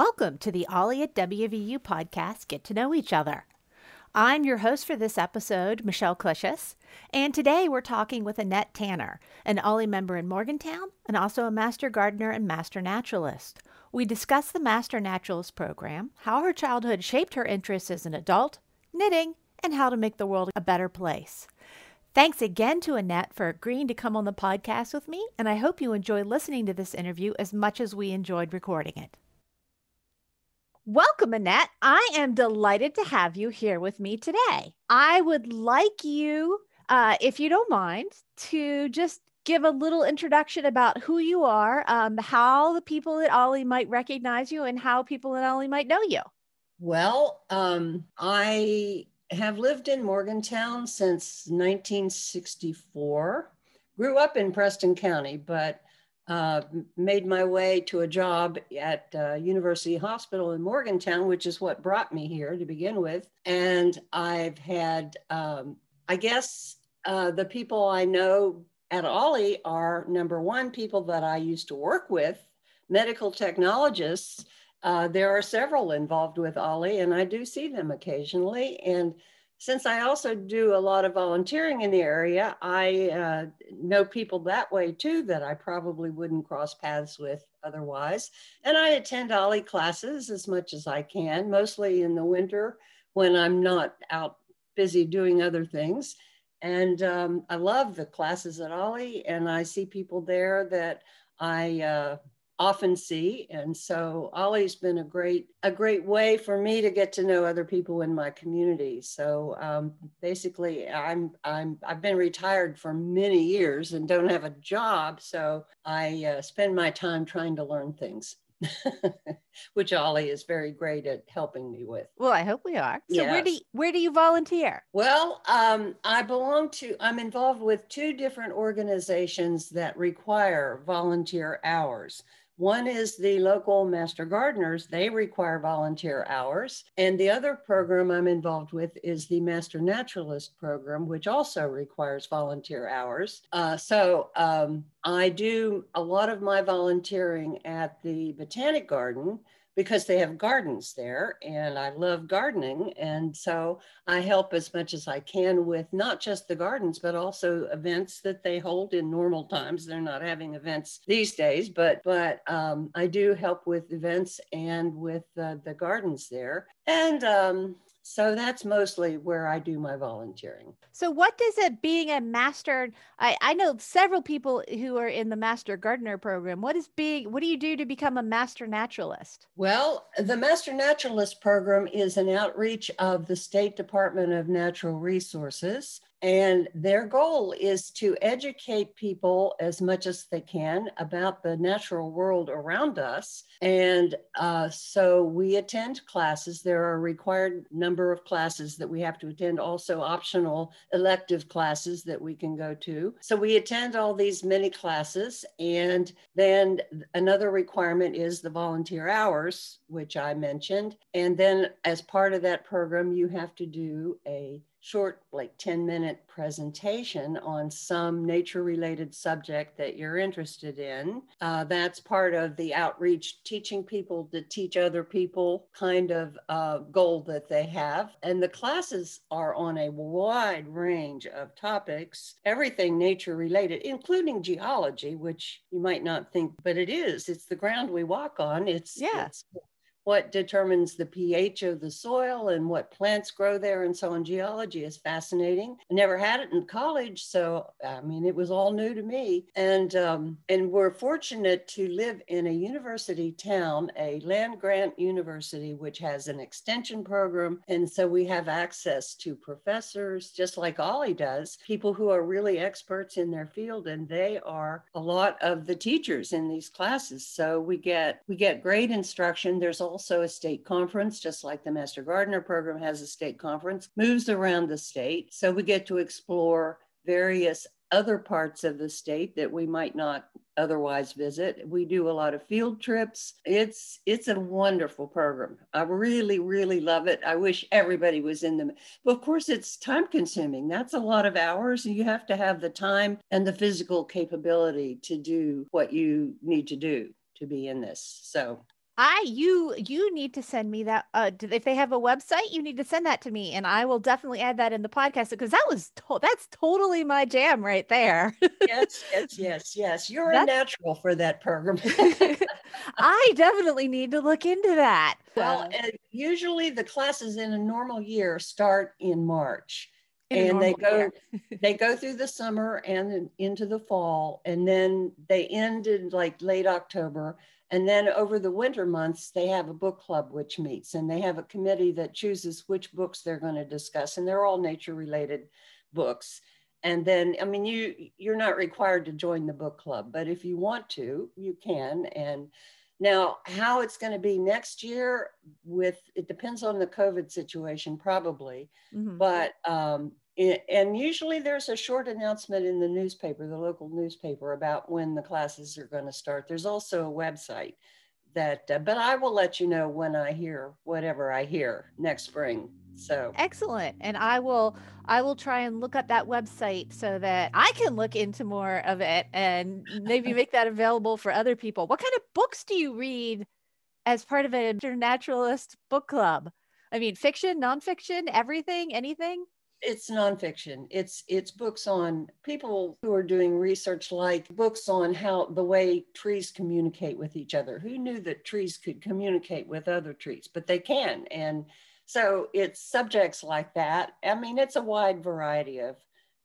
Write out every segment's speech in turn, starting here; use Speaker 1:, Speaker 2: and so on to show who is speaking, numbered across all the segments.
Speaker 1: Welcome to the OLLI at WVU podcast, Get to Know Each Other. I'm your host for this episode, Michelle Clusius, and today we're talking with Annette Tanner, an OLLI member in Morgantown and also a Master Gardener and Master Naturalist. We discuss the Master Naturalist program, how her childhood shaped her interests as an adult, knitting, and how to make the world a better place. Thanks again to Annette for agreeing to come on the podcast with me, and I hope you enjoy listening to this interview as much as we enjoyed recording it. Welcome, Annette. I am delighted to have you here with me today. I would like you, uh, if you don't mind, to just give a little introduction about who you are, um, how the people at OLLI might recognize you, and how people at OLLI might know you.
Speaker 2: Well, um, I have lived in Morgantown since 1964. Grew up in Preston County, but uh, made my way to a job at uh, University Hospital in Morgantown, which is what brought me here to begin with. And I've had, um, I guess, uh, the people I know at OLLI are number one, people that I used to work with, medical technologists. Uh, there are several involved with OLLI, and I do see them occasionally. And since I also do a lot of volunteering in the area, I uh, know people that way too that I probably wouldn't cross paths with otherwise. And I attend OLLI classes as much as I can, mostly in the winter when I'm not out busy doing other things. And um, I love the classes at OLLI, and I see people there that I uh, often see and so OLLI's been a great a great way for me to get to know other people in my community so um, basically i'm i'm i've been retired for many years and don't have a job so i uh, spend my time trying to learn things which OLLI is very great at helping me with.
Speaker 1: Well, I hope we are. So yes. where do you, where do you volunteer?
Speaker 2: Well, um, I belong to. I'm involved with two different organizations that require volunteer hours. One is the local master gardeners, they require volunteer hours. And the other program I'm involved with is the master naturalist program, which also requires volunteer hours. Uh, so um, I do a lot of my volunteering at the Botanic Garden because they have gardens there and I love gardening. And so I help as much as I can with not just the gardens, but also events that they hold in normal times. They're not having events these days, but, but um, I do help with events and with uh, the gardens there. And um, so that's mostly where I do my volunteering.
Speaker 1: So, what does it being a master? I, I know several people who are in the Master Gardener program. What is being? What do you do to become a Master Naturalist?
Speaker 2: Well, the Master Naturalist program is an outreach of the State Department of Natural Resources and their goal is to educate people as much as they can about the natural world around us. And uh, so we attend classes. There are a required number of classes that we have to attend, also optional elective classes that we can go to. So we attend all these many classes. And then another requirement is the volunteer hours, which I mentioned. And then as part of that program, you have to do a short, like 10 minute presentation on some nature related subject that you're interested in. Uh, that's part of the outreach, teaching people to teach other people kind of uh, goal that they have. And the classes are on a wide range of topics, everything nature related, including geology, which you might not think, but it is. It's the ground we walk on. It's,
Speaker 1: yeah.
Speaker 2: it's what determines the pH of the soil and what plants grow there and so on. Geology is fascinating. I never had it in college, so I mean it was all new to me. And um, and we're fortunate to live in a university town, a land grant university, which has an extension program, and so we have access to professors, just like OLLI does, people who are really experts in their field, and they are a lot of the teachers in these classes. So we get we get great instruction. There's also a state conference, just like the Master Gardener program has a state conference, moves around the state. So we get to explore various other parts of the state that we might not otherwise visit. We do a lot of field trips. It's it's a wonderful program. I really really love it. I wish everybody was in them. But of course it's time consuming. That's a lot of hours and you have to have the time and the physical capability to do what you need to do to be in this. So
Speaker 1: I you you need to send me that. Uh, if they have a website, you need to send that to me, and I will definitely add that in the podcast because that was to- that's totally my jam right there.
Speaker 2: yes, yes, yes, yes. You're that's- a natural for that program.
Speaker 1: I definitely need to look into that.
Speaker 2: Well, uh, usually the classes in a normal year start in March and they go they go through the summer and into the fall and then they end in like late october and then over the winter months they have a book club which meets and they have a committee that chooses which books they're going to discuss and they're all nature related books and then i mean you you're not required to join the book club but if you want to you can and now, how it's going to be next year with it depends on the COVID situation, probably. Mm-hmm. But um, and usually there's a short announcement in the newspaper, the local newspaper, about when the classes are going to start. There's also a website that, uh, but I will let you know when I hear whatever I hear next spring. So
Speaker 1: excellent. And I will I will try and look up that website so that I can look into more of it and maybe make that available for other people. What kind of books do you read as part of an internationalist book club? I mean, fiction, nonfiction, everything, anything?
Speaker 2: It's nonfiction. It's it's books on people who are doing research, like books on how the way trees communicate with each other. Who knew that trees could communicate with other trees? But they can, and so it's subjects like that. I mean, it's a wide variety of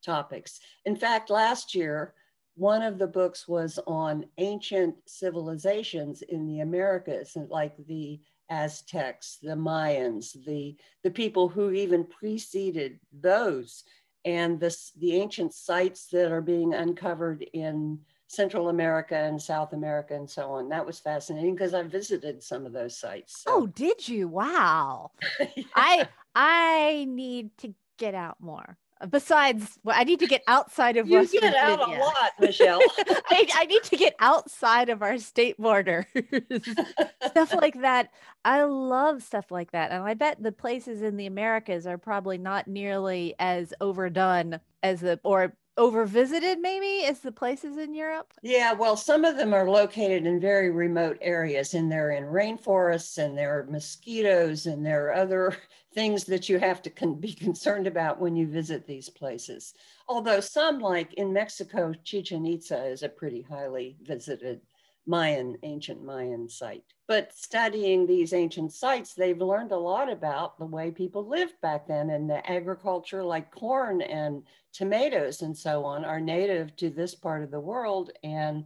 Speaker 2: topics. In fact, last year, one of the books was on ancient civilizations in the Americas, like the Aztecs, the Mayans, the, the people who even preceded those, and the, the ancient sites that are being uncovered in Central America and South America and so on. That was fascinating because I visited some of those sites.
Speaker 1: So. Oh, did you? Wow. yeah. I I need to get out more. Besides, well, I need to get outside of
Speaker 2: you West get Virginia. out a lot, Michelle.
Speaker 1: I, I need to get outside of our state border. stuff like that. I love stuff like that, and I bet the places in the Americas are probably not nearly as overdone as the or over visited maybe is the places in Europe?
Speaker 2: Yeah, well, some of them are located in very remote areas and they're in rainforests and there are mosquitoes and there are other things that you have to con- be concerned about when you visit these places. Although some like in Mexico, Chichen Itza is a pretty highly visited Mayan, ancient Mayan site. But studying these ancient sites, they've learned a lot about the way people lived back then and the agriculture like corn and tomatoes and so on are native to this part of the world. And,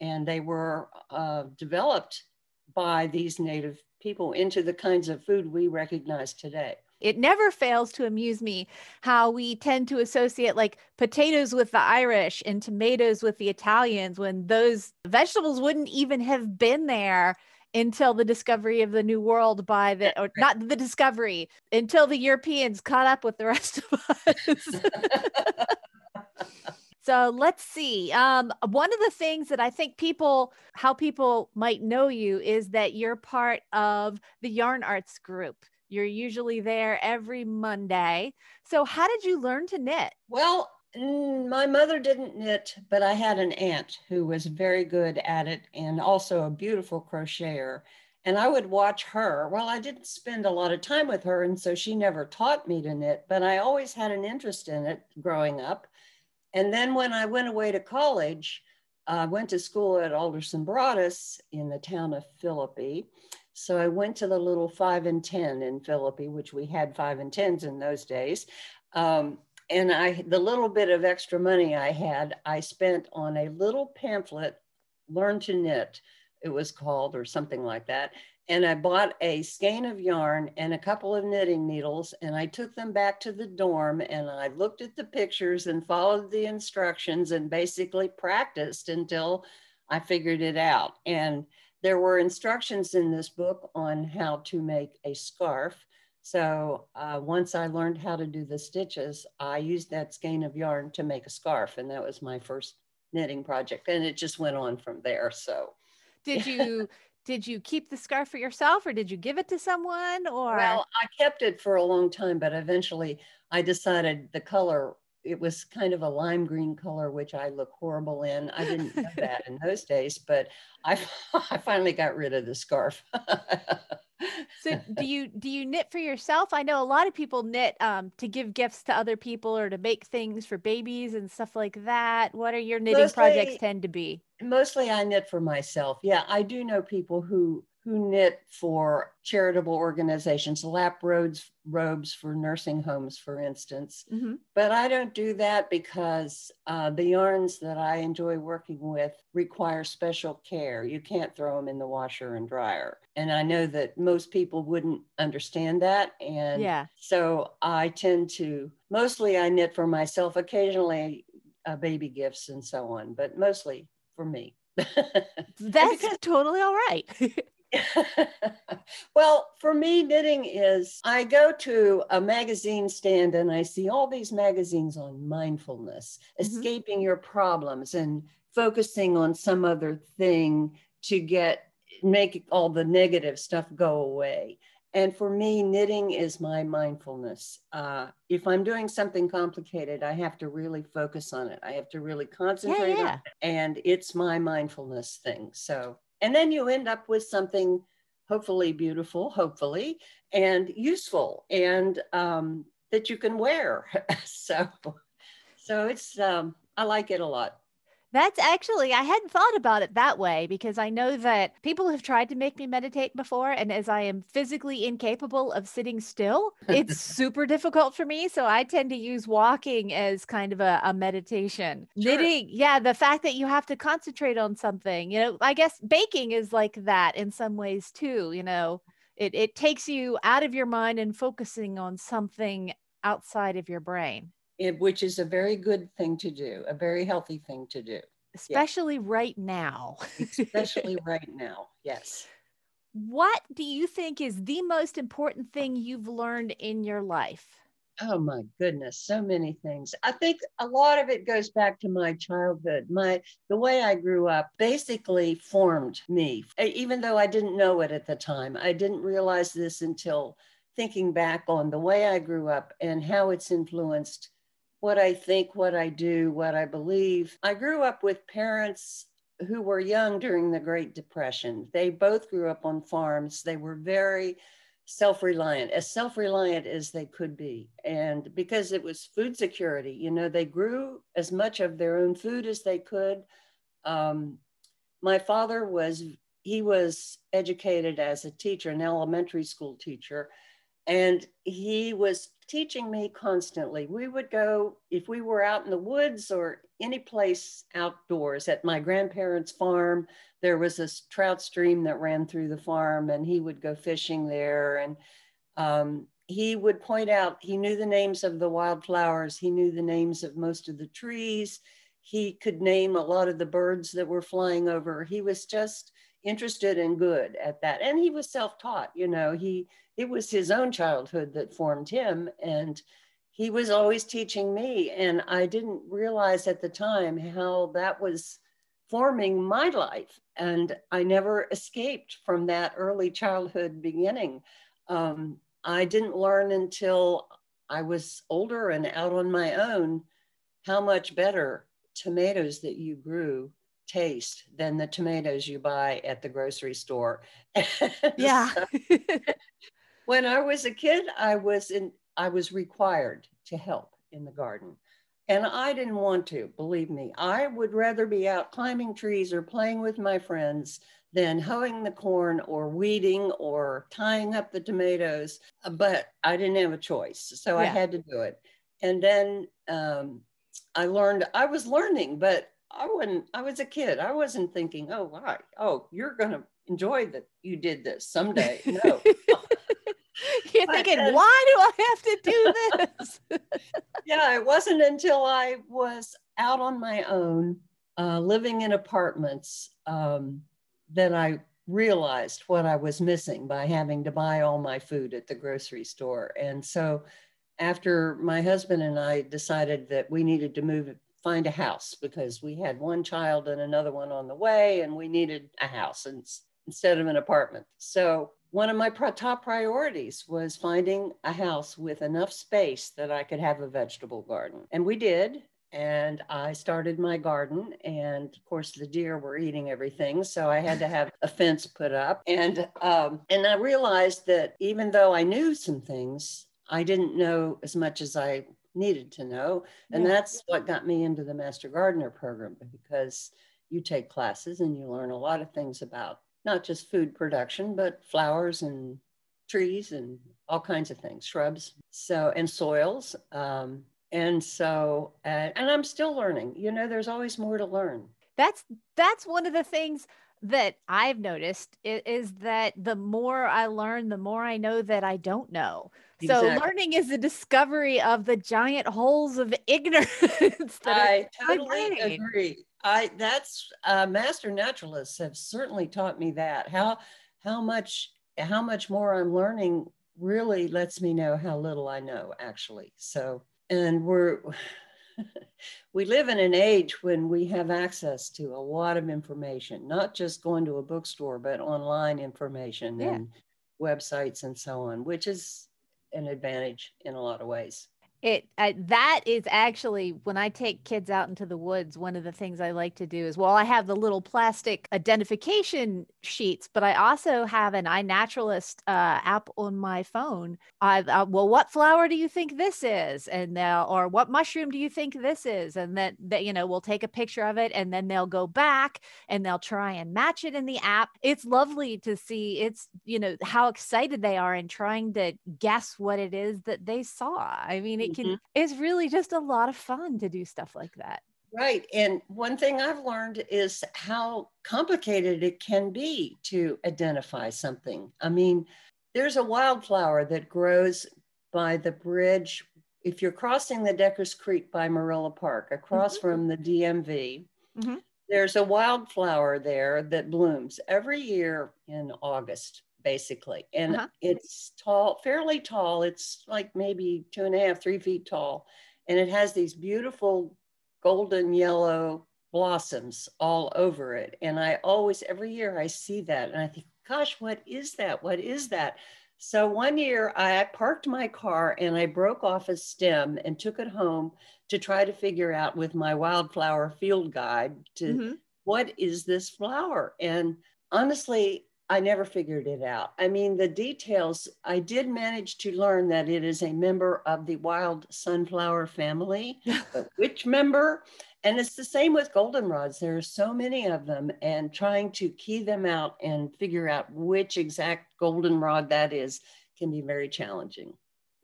Speaker 2: and they were uh, developed by these native people into the kinds of food we recognize today
Speaker 1: it never fails to amuse me how we tend to associate like potatoes with the Irish and tomatoes with the Italians when those vegetables wouldn't even have been there until the discovery of the new world by the or not the discovery until the Europeans caught up with the rest of us. So let's see. Um, one of the things that I think people, how people might know you is that you're part of the Yarn Arts group. You're usually there every Monday. So, how did you learn to knit?
Speaker 2: Well, my mother didn't knit, but I had an aunt who was very good at it and also a beautiful crocheter. And I would watch her. Well, I didn't spend a lot of time with her, and so she never taught me to knit, but I always had an interest in it growing up. And then when I went away to college, I went to school at Alderson Broaddus in the town of Philippi. So I went to the little five and 10 in Philippi, which we had five and 10s in those days. Um, and I, the little bit of extra money I had, I spent on a little pamphlet, Learn to Knit, it was called, or something like that. And I bought a skein of yarn and a couple of knitting needles, and I took them back to the dorm and I looked at the pictures and followed the instructions and basically practiced until I figured it out. And there were instructions in this book on how to make a scarf. So uh, once I learned how to do the stitches, I used that skein of yarn to make a scarf. And that was my first knitting project. And it just went on from there. So
Speaker 1: did you did you keep the scarf for yourself or did you give it to someone or
Speaker 2: well i kept it for a long time but eventually i decided the color it was kind of a lime green color, which I look horrible in. I didn't know that in those days, but I, I finally got rid of the scarf.
Speaker 1: so do you do you knit for yourself? I know a lot of people knit um, to give gifts to other people or to make things for babies and stuff like that. What are your knitting mostly, projects tend to be?
Speaker 2: Mostly I knit for myself. Yeah, I do know people who who knit for charitable organizations, lap robes, robes for nursing homes, for instance. Mm-hmm. But I don't do that because uh, the yarns that I enjoy working with require special care. You can't throw them in the washer and dryer. And I know that most people wouldn't understand that. And yeah. so I tend to, mostly I knit for myself, occasionally uh, baby gifts and so on, but mostly for me.
Speaker 1: That's totally all right.
Speaker 2: well, for me, knitting is I go to a magazine stand and I see all these magazines on mindfulness, mm-hmm. escaping your problems and focusing on some other thing to get make all the negative stuff go away. And for me, knitting is my mindfulness. Uh, if I'm doing something complicated, I have to really focus on it. I have to really concentrate yeah, yeah. on it. And it's my mindfulness thing. So and then you end up with something hopefully beautiful, hopefully, and useful, and um, that you can wear. so, so it's um, I like it a lot.
Speaker 1: That's actually, I hadn't thought about it that way because I know that people have tried to make me meditate before. And as I am physically incapable of sitting still, it's super difficult for me. So I tend to use walking as kind of a, a meditation. Sure. Knitting, yeah, the fact that you have to concentrate on something, you know, I guess baking is like that in some ways too, you know. It, it takes you out of your mind and focusing on something outside of your brain
Speaker 2: it, which is a very good thing to do, a very healthy thing to do.
Speaker 1: Especially right now.
Speaker 2: Especially right now, yes.
Speaker 1: What do you think is the most important thing you've learned in your life?
Speaker 2: Oh my goodness, so many things. I think a lot of it goes back to my childhood. My the way I grew up basically formed me. Even though I didn't know it at the time. I didn't realize this until thinking back on the way I grew up and how it's influenced what I think, what I do, what I believe. I grew up with parents who were young during the Great Depression. They both grew up on farms. They were very self reliant, as self reliant as they could be. And because it was food security, you know, they grew as much of their own food as they could. Um, my father was, he was educated as a teacher, an elementary school teacher. And he was teaching me constantly. We would go, if we were out in the woods or any place outdoors at my grandparents' farm, there was a trout stream that ran through the farm, and he would go fishing there. And um, he would point out, he knew the names of the wildflowers, he knew the names of most of the trees. He could name a lot of the birds that were flying over. He was just interested and good at that. And he was self-taught, you know, he it was his own childhood that formed him and he was always teaching me and I didn't realize at the time how that was forming my life and I never escaped from that early childhood beginning. Um, I didn't learn until I was older and out on my own how much better tomatoes that you grew taste than the tomatoes you buy at the grocery store.
Speaker 1: yeah. so,
Speaker 2: when I was a kid, I was in I was required to help in the garden. And I didn't want to, believe me. I would rather be out climbing trees or playing with my friends than hoeing the corn or weeding or tying up the tomatoes. But I didn't have a choice. So yeah. I had to do it. And then um, I learned, I was learning, but I wasn't, I was a kid. I wasn't thinking, oh, why? Oh, you're going to enjoy that you did this someday. No.
Speaker 1: You're thinking, then, why do I have to do this?
Speaker 2: yeah, it wasn't until I was out on my own, uh, living in apartments, um, that I realized what I was missing by having to buy all my food at the grocery store. And so, after my husband and I decided that we needed to move find a house because we had one child and another one on the way and we needed a house instead of an apartment. So one of my top priorities was finding a house with enough space that I could have a vegetable garden. And we did. And I started my garden. And of course, the deer were eating everything. So I had to have a fence put up. And, um, and I realized that even though I knew some things, I didn't know as much as I needed to know. And yeah. that's what got me into the Master Gardener program because you take classes and you learn a lot of things about not just food production, but flowers and trees and all kinds of things, shrubs, so and soils. Um, and so, uh, and I'm still learning. You know, there's always more to learn.
Speaker 1: That's that's one of the things that I've noticed is, is, that the more I learn, the more I know that I don't know. Exactly. So learning is the discovery of the giant holes of ignorance.
Speaker 2: I totally agree. I that's uh, master naturalists have certainly taught me that how how much how much more I'm learning really lets me know how little I know actually. So and we're we live in an age when we have access to a lot of information, not just going to a bookstore, but online information yeah. and websites and so on, which is an advantage in a lot of ways
Speaker 1: it uh, that is actually when i take kids out into the woods one of the things i like to do is well i have the little plastic identification sheets but i also have an iNaturalist uh, app on my phone. I, uh, well what flower do you think this is? And they'll or what mushroom do you think this is? And then that you know we'll take a picture of it and then they'll go back and they'll try and match it in the app. It's lovely to see it's you know how excited they are in trying to guess what it is that they saw. I mean it mm-hmm. it's really just a lot of fun to do stuff like that
Speaker 2: right and one thing i've learned is how complicated it can be to identify something i mean there's a wildflower that grows by the bridge if you're crossing the deckers creek by marilla park across mm-hmm. from the dmv mm-hmm. there's a wildflower there that blooms every year in august basically. And uh-huh. it's tall, fairly tall. It's like maybe two and a half, three feet tall. And it has these beautiful golden yellow blossoms all over it. And I always, every year I see that and I think, gosh, what is that? What is that? So one year I parked my car and I broke off a stem and took it home to try to figure out with my wildflower field guide to mm-hmm. what is this flower? And honestly, I never figured it out. I mean, the details, I did manage to learn that it is a member of the wild sunflower family, but which member? And it's the same with goldenrods. There are so many of them, and trying to key them out and figure out which exact goldenrod that is can be very challenging.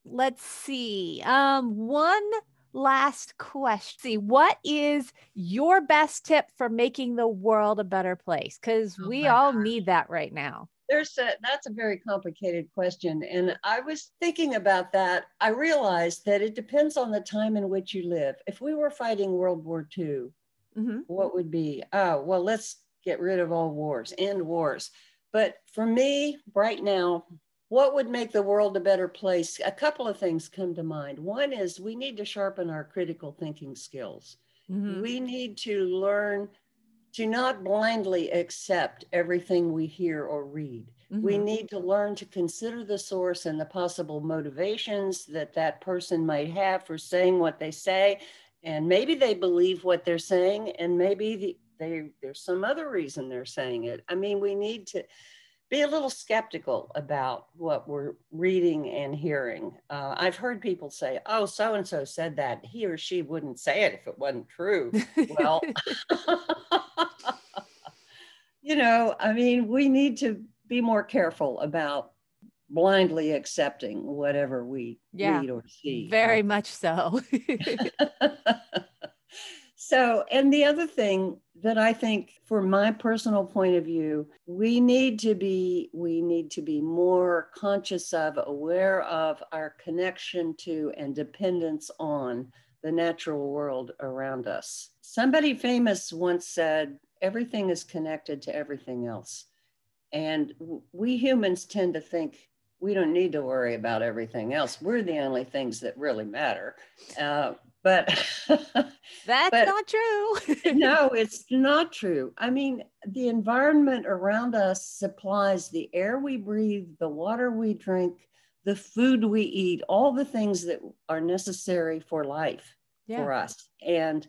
Speaker 1: Let's see. Um, one last question. See, what is your best tip for making the world a better place? Because oh we all need that right now.
Speaker 2: There's a, that's a very complicated question. And I was thinking about that. I realized that it depends on the time in which you live. If we were fighting World War II, mm-hmm. what would be, oh, well, let's get rid of all wars, end wars. But for me, right now, what would make the world a better place? A couple of things come to mind. One is we need to sharpen our critical thinking skills. Mm-hmm. We need to learn to not blindly accept everything we hear or read. Mm-hmm. We need to learn to consider the source and the possible motivations that that person might have for saying what they say. And maybe they believe what they're saying, and maybe the, they, there's some other reason they're saying it. I mean, we need to be a little skeptical about what we're reading and hearing. Uh, I've heard people say, oh, so and so said that. He or she wouldn't say it if it wasn't true. well, you know, I mean, we need to be more careful about blindly accepting whatever we yeah, read or see.
Speaker 1: Very much so.
Speaker 2: so, and the other thing that I think from my personal point of view, we need to be we need to be more conscious of, aware of our connection to and dependence on the natural world around us. Somebody famous once said, everything is connected to everything else. And we humans tend to think we don't need to worry about everything else. We're the only things that really matter. Uh, but
Speaker 1: that's but, not true.
Speaker 2: no, it's not true. I mean, the environment around us supplies the air we breathe, the water we drink, the food we eat, all the things that are necessary for life yeah. for us. And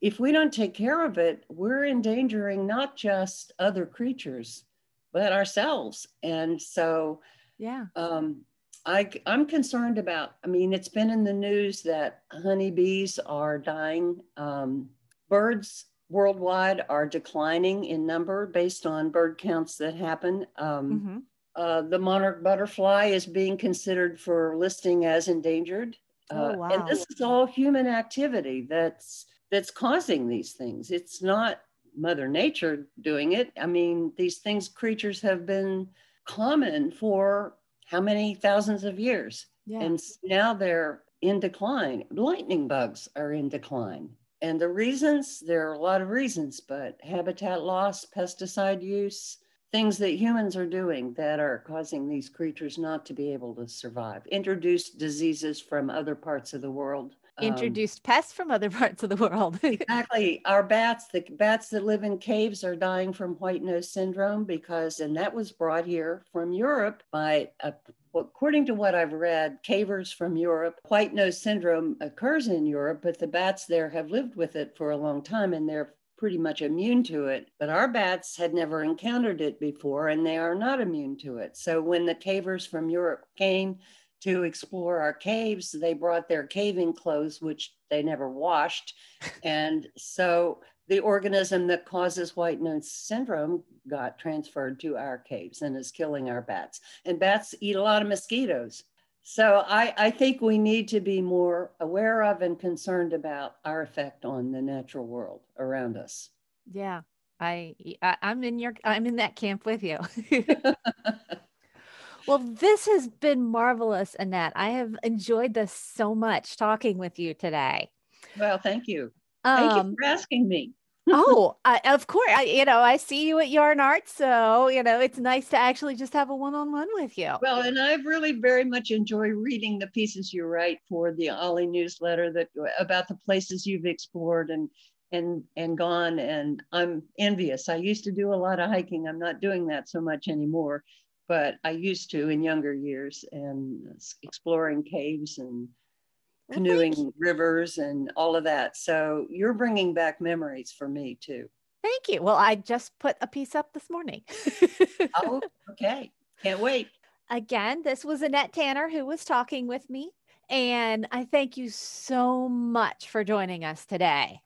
Speaker 2: if we don't take care of it, we're endangering not just other creatures, but ourselves. And so,
Speaker 1: yeah,
Speaker 2: um, I, I'm concerned about, I mean, it's been in the news that honeybees are dying. Um, birds worldwide are declining in number based on bird counts that happen. Um, mm-hmm. uh, the monarch butterfly is being considered for listing as endangered. Uh, oh, wow. And this is all human activity that's that's causing these things. It's not Mother Nature doing it. I mean, these things, creatures have been common for how many thousands of years? Yeah. And now they're in decline. Lightning bugs are in decline. And the reasons, there are a lot of reasons, but habitat loss, pesticide use, things that humans are doing that are causing these creatures not to be able to survive, introduced diseases from other parts of the world.
Speaker 1: Um, introduced um, pests from other parts of the world.
Speaker 2: exactly. Our bats, the bats that live in caves are dying from white nose syndrome because, and that was brought here from Europe by, a, according to what I've read, cavers from Europe. White nose syndrome occurs in Europe, but the bats there have lived with it for a long time and they're pretty much immune to it. But our bats had never encountered it before and they are not immune to it. So when the cavers from Europe came, to explore our caves. They brought their caving clothes, which they never washed. and so the organism that causes white nose syndrome got transferred to our caves and is killing our bats. And bats eat a lot of mosquitoes. So I, I think we need to be more aware of and concerned about our effect on the natural world around us.
Speaker 1: Yeah. I, I I'm in your I'm in that camp with you. Well, this has been marvelous, Annette. I have enjoyed this so much talking with you today.
Speaker 2: Well, thank you. Thank um, you for asking me.
Speaker 1: oh, I, of course. I, you know, I see you at Yarn Art, so you know it's nice to actually just have a one-on-one with you.
Speaker 2: Well, and I've really very much enjoy reading the pieces you write for the OLLI newsletter that about the places you've explored and and and gone. And I'm envious. I used to do a lot of hiking. I'm not doing that so much anymore but I used to in younger years and exploring caves and oh, canoeing rivers and all of that. So you're bringing back memories for me too.
Speaker 1: Thank you. Well, I just put a piece up this morning.
Speaker 2: oh, okay. Can't wait.
Speaker 1: Again, this was Annette Tanner who was talking with me. And I thank you so much for joining us today.